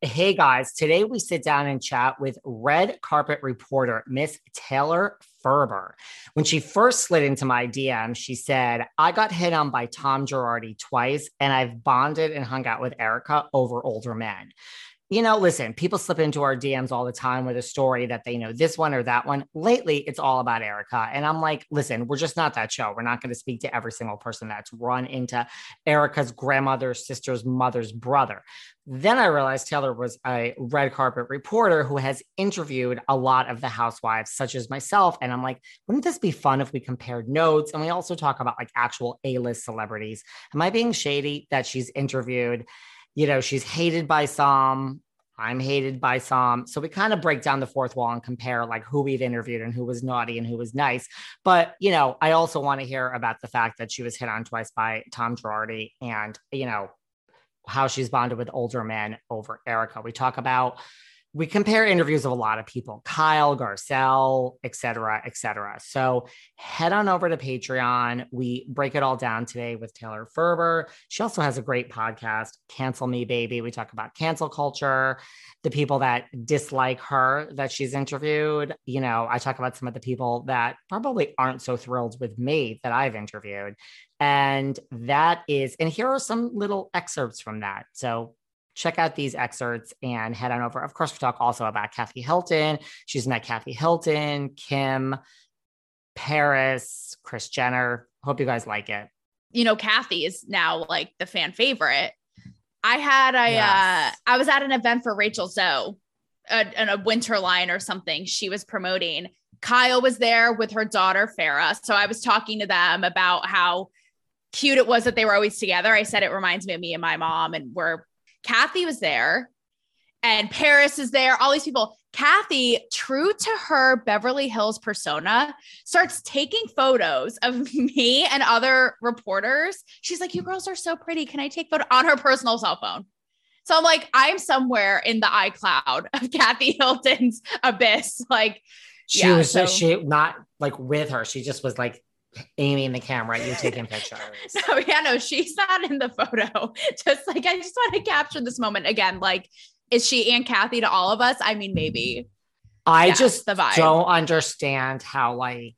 Hey guys, today we sit down and chat with red carpet reporter Miss Taylor Ferber. When she first slid into my DM, she said, I got hit on by Tom Girardi twice, and I've bonded and hung out with Erika over older men you know, listen, people slip into our DMs all the time with a story that they know this one or that one. Lately, it's all about Erika. And I'm like, listen, we're just not that show. We're not going to speak to every single person that's run into Erika's grandmother's sister's mother's brother. Then I realized Taylor was a red carpet reporter who has interviewed a lot of the housewives, such as myself. And I'm like, wouldn't this be fun if we compared notes? And we also talk about like actual A list celebrities. Am I being shady that she's interviewed? You know, she's hated by some. I'm hated by some. So we kind of break down the fourth wall and compare like who we've interviewed and who was naughty and who was nice. But, you know, I also want to hear about the fact that she was hit on twice by Tom Girardi and, you know, how she's bonded with older men over Erika. We talk about we compare interviews of a lot of people kyle garcelle et cetera et cetera. So head on over to patreon. We break it all down today with taylor ferber. She also has a great podcast cancel me baby. We talk about cancel culture the people that dislike her that she's interviewed. You know i talk about some of the people that probably aren't so thrilled with me that i've interviewed. And that is and here are some little excerpts from that. So check out these excerpts and head on over. Of course, we talk also about Kathy Hilton. She's met Kathy Hilton, Kim, Paris, Kris Jenner. Hope you guys like it. You know, Kathy is now like the fan favorite. I had a, yes. uh, I was at an event for Rachel Zoe, a, a winter line or something. She was promoting. Kyle was there with her daughter Farrah. So I was talking to them about how cute it was that they were always together. I said it reminds me of me and my mom, and we're Kathy was there and Paris is there, all these people. Kathy, true to her Beverly Hills persona, starts taking photos of me and other reporters. She's like, You girls are so pretty. Can I take photo on her personal cell phone? So I'm like, I'm somewhere in the iCloud of Kathy Hilton's abyss. Like, she yeah, was so, she not like with her. She just was like aiming the camera you're taking pictures. no, yeah, no, she's not in the photo. Just like I just want to capture this moment again. Like, is she Aunt Kathy to all of us? I mean, maybe. I yeah, just don't understand how like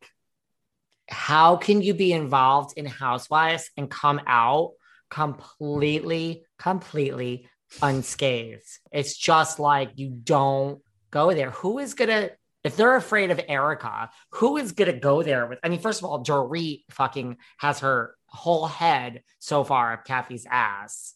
how can you be involved in Housewives and come out completely, completely unscathed? It's just like you don't go there. Who is gonna if they're afraid of Erika, who is going to go there with? I mean, first of all, Dorit fucking has her whole head so far of Kathy's ass.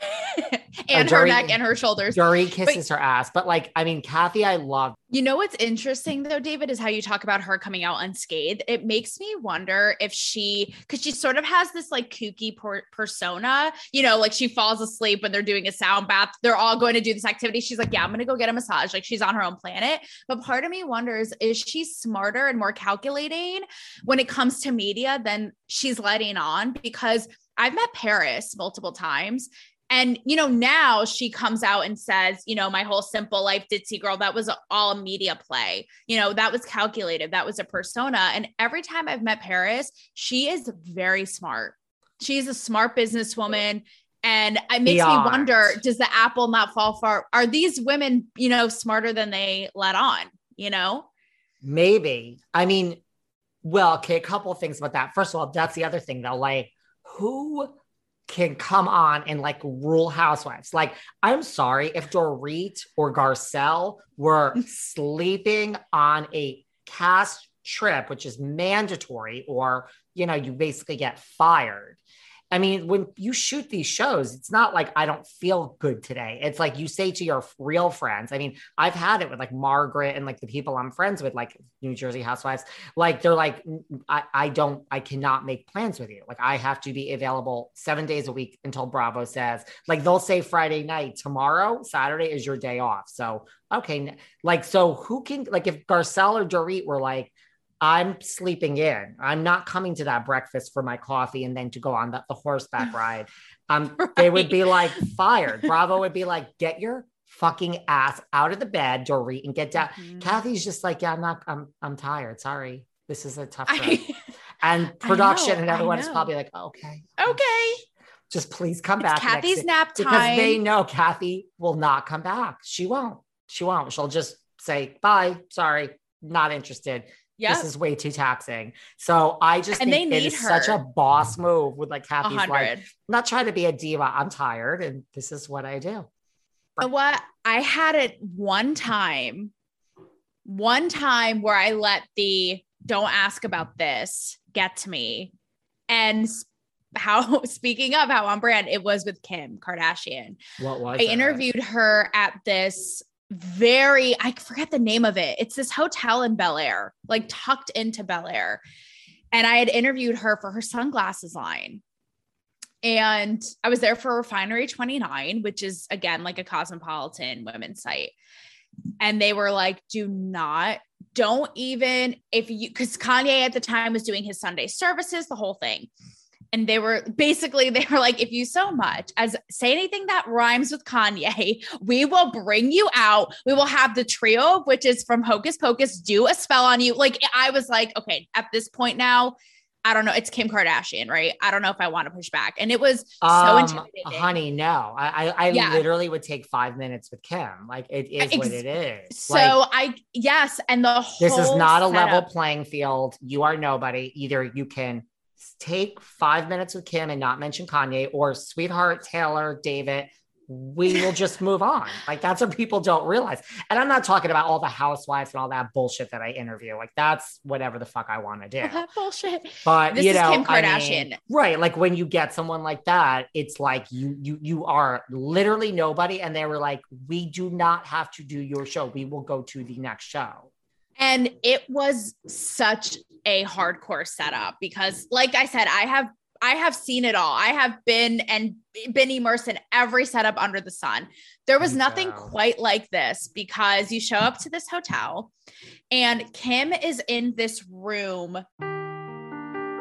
and her neck and her shoulders. Dorit kisses but, her ass. But like, I mean, Kathy, I love. You know what's interesting though, David, is how you talk about her coming out unscathed. It makes me wonder if she, because she sort of has this like kooky por- persona, you know, like she falls asleep when they're doing a sound bath. They're all going to do this activity. She's like, yeah, I'm going to go get a massage. Like she's on her own planet. But part of me wonders, is she smarter and more calculating when it comes to media than she's letting on? Because I've met Paris multiple times and, you know, now she comes out and says, you know, my whole simple life ditzy girl, that was all media play. You know, that was calculated. That was a persona. And every time I've met Paris, she is very smart. She's a smart businesswoman. And it makes Beyond. me wonder, does the apple not fall far? Are these women, you know, smarter than they let on, you know? Maybe. I mean, well, okay, a couple of things about that. First of all, that's the other thing though. Like, who can come on and like rule housewives. Like, I'm sorry if Dorit or Garcelle were sleeping on a cast trip, which is mandatory, or you know, you basically get fired. I mean, when you shoot these shows, it's not like I don't feel good today. It's like you say to your real friends. I mean, I've had it with like Margaret and like the people I'm friends with, like New Jersey Housewives. Like they're like, I, I don't, I cannot make plans with you. Like I have to be available seven days a week until Bravo says, like they'll say Friday night, tomorrow, Saturday is your day off. So, okay. Like, so who can, like if Garcelle or Dorit were like, I'm sleeping in. I'm not coming to that breakfast for my coffee and then to go on the, the horseback ride. Um, right. they would be like fired. Bravo would be like, get your fucking ass out of the bed, Dorit, and get down. Mm-hmm. Kathy's just like, yeah, I'm not, I'm, I'm tired. Sorry. This is a tough I, and production know, and everyone is probably like, okay. Okay. Just please come it's back. Kathy's nap time. Because they know Kathy will not come back. She won't. She won't. She'll just say, bye. Sorry. Not interested Yep. This is way too taxing. So I just and think it is her. such a boss move with like Kathy's 100. like, I'm not trying to be a diva. I'm tired and this is what I do. what? I had it one time, one time where I let the don't ask about this get to me. And how speaking of how on brand it was with Kim Kardashian. What was I that? interviewed her at this very, I forget the name of it. It's this hotel in Bel Air, like tucked into Bel Air. And I had interviewed her for her sunglasses line. And I was there for Refinery 29, which is again like a cosmopolitan women's site. And they were like, do not, don't even, if you, because Kanye at the time was doing his Sunday services, the whole thing and they were basically they were like if you so much as say anything that rhymes with kanye we will bring you out we will have the trio of witches from hocus pocus do a spell on you like i was like okay at this point now I don't know. It's Kim Kardashian, right? I don't know if I want to push back. And it was so um, intimidating. Honey, no. I I, I yeah. literally would take five minutes with Kim. Like it is Ex- what it is. So like, I yes, and the whole this is not a level playing field. You are nobody. Either you can take five minutes with Kim and not mention Kanye or sweetheart Taylor, David. We will just move on. Like that's what people don't realize. And I'm not talking about all the housewives and all that bullshit that I interview. Like that's whatever the fuck I want to do. Bullshit. But this you know, Kim Kardashian. I mean, right? Like when you get someone like that, it's like you you you are literally nobody, and they were like, "We do not have to do your show. We will go to the next show." And it was such a hardcore setup because like I said, I have I have seen it all. I have been and been immersed in every setup under the sun. There was nothing quite like this because you show up to this hotel and Kim is in this room.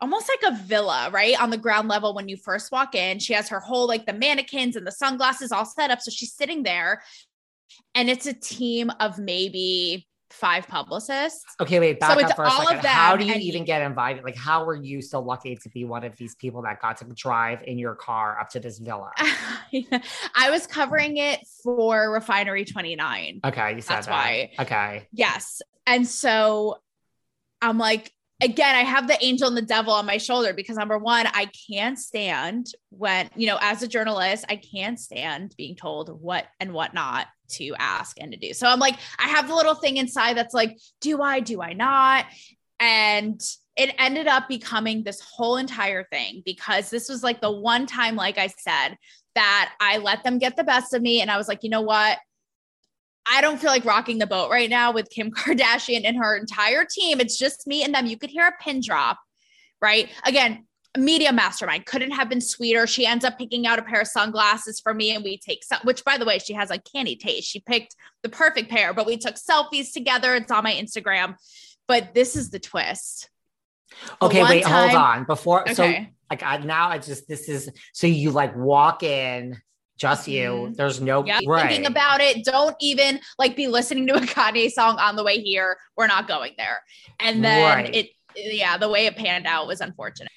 Almost like a villa, right? On the ground level when you first walk in. She has her whole, like the mannequins and the sunglasses all set up. So she's sitting there and it's a team of maybe five publicists. Okay, wait, back so up for a second. how do you even get invited? Like, how were you so lucky to be one of these people that got to drive in your car up to this villa? I was covering it for Refinery 29. Okay, you said That's that. why. Okay. Yes. And so I'm like, again, I have the angel and the devil on my shoulder because number one, I can't stand when, you know, as a journalist, I can't stand being told what and what not to ask and to do. So I'm like, I have the little thing inside that's like, do I, do I not? And it ended up becoming this whole entire thing because this was like the one time, like I said, that I let them get the best of me. And I was like, you know what? I don't feel like rocking the boat right now with Kim Kardashian and her entire team. It's just me and them. You could hear a pin drop, right? Again, media mastermind couldn't have been sweeter. She ends up picking out a pair of sunglasses for me, and we take some, which by the way, she has a candy taste. She picked the perfect pair, but we took selfies together. It's on my Instagram. But this is the twist. Okay, one wait, hold on. Before, so like I, now I just this is so you like walk in, just you. Mhm. There's no Yeah, right. thinking about it. Don't even like be listening to a Kanye song on the way here. We're not going there. And then Right. it, yeah, the way it panned out was unfortunate.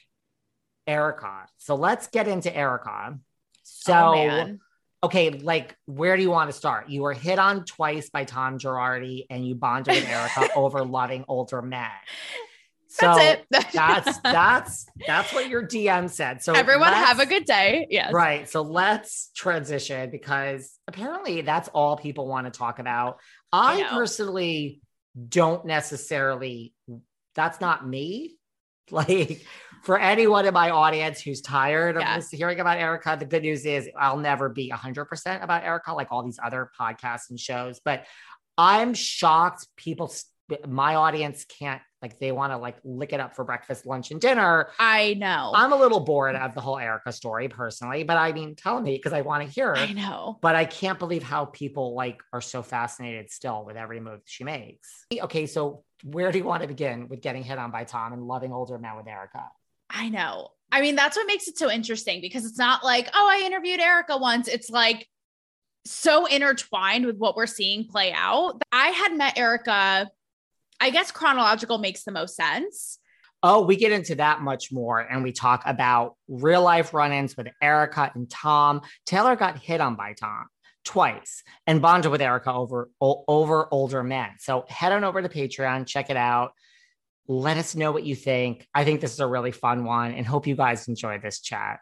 Erika. So let's get into Erika. So oh, okay, like where do you want to start? You were hit on twice by Tom Girardi, and you bonded with Erika over loving older men. So That's it. that's that's that's what your DM said. So Everyone have a good day. Yes. Right. So let's transition because apparently that's all people want to talk about. I, I personally don't necessarily, that's not me. Like for anyone in my audience who's tired of Yeah. hearing about Erika, the good news is I'll never be 100% about Erika, like all these other podcasts and shows. But I'm shocked people, my audience can't, like, they want to like lick it up for breakfast, lunch, and dinner. I know. I'm a little bored of the whole Erika story personally, but I mean, tell me because I want to hear I know. But I can't believe how people like are so fascinated still with every move she makes. Okay, so where do you want to begin with getting hit on by Tom and loving older men with Erika? I know. I mean, that's what makes it so interesting because it's not like, oh, I interviewed Erika once. It's like so intertwined with what we're seeing play out. I had met Erika, I guess chronological makes the most sense. Oh, we get into that much more and we talk about real life run ins with Erika and Tom. Taylor got hit on by Tom twice and bonded with Erika over, o- over older men. So head on over to Patreon, check it out. Let us know what you think. I think this is a really fun one and hope you guys enjoy this chat.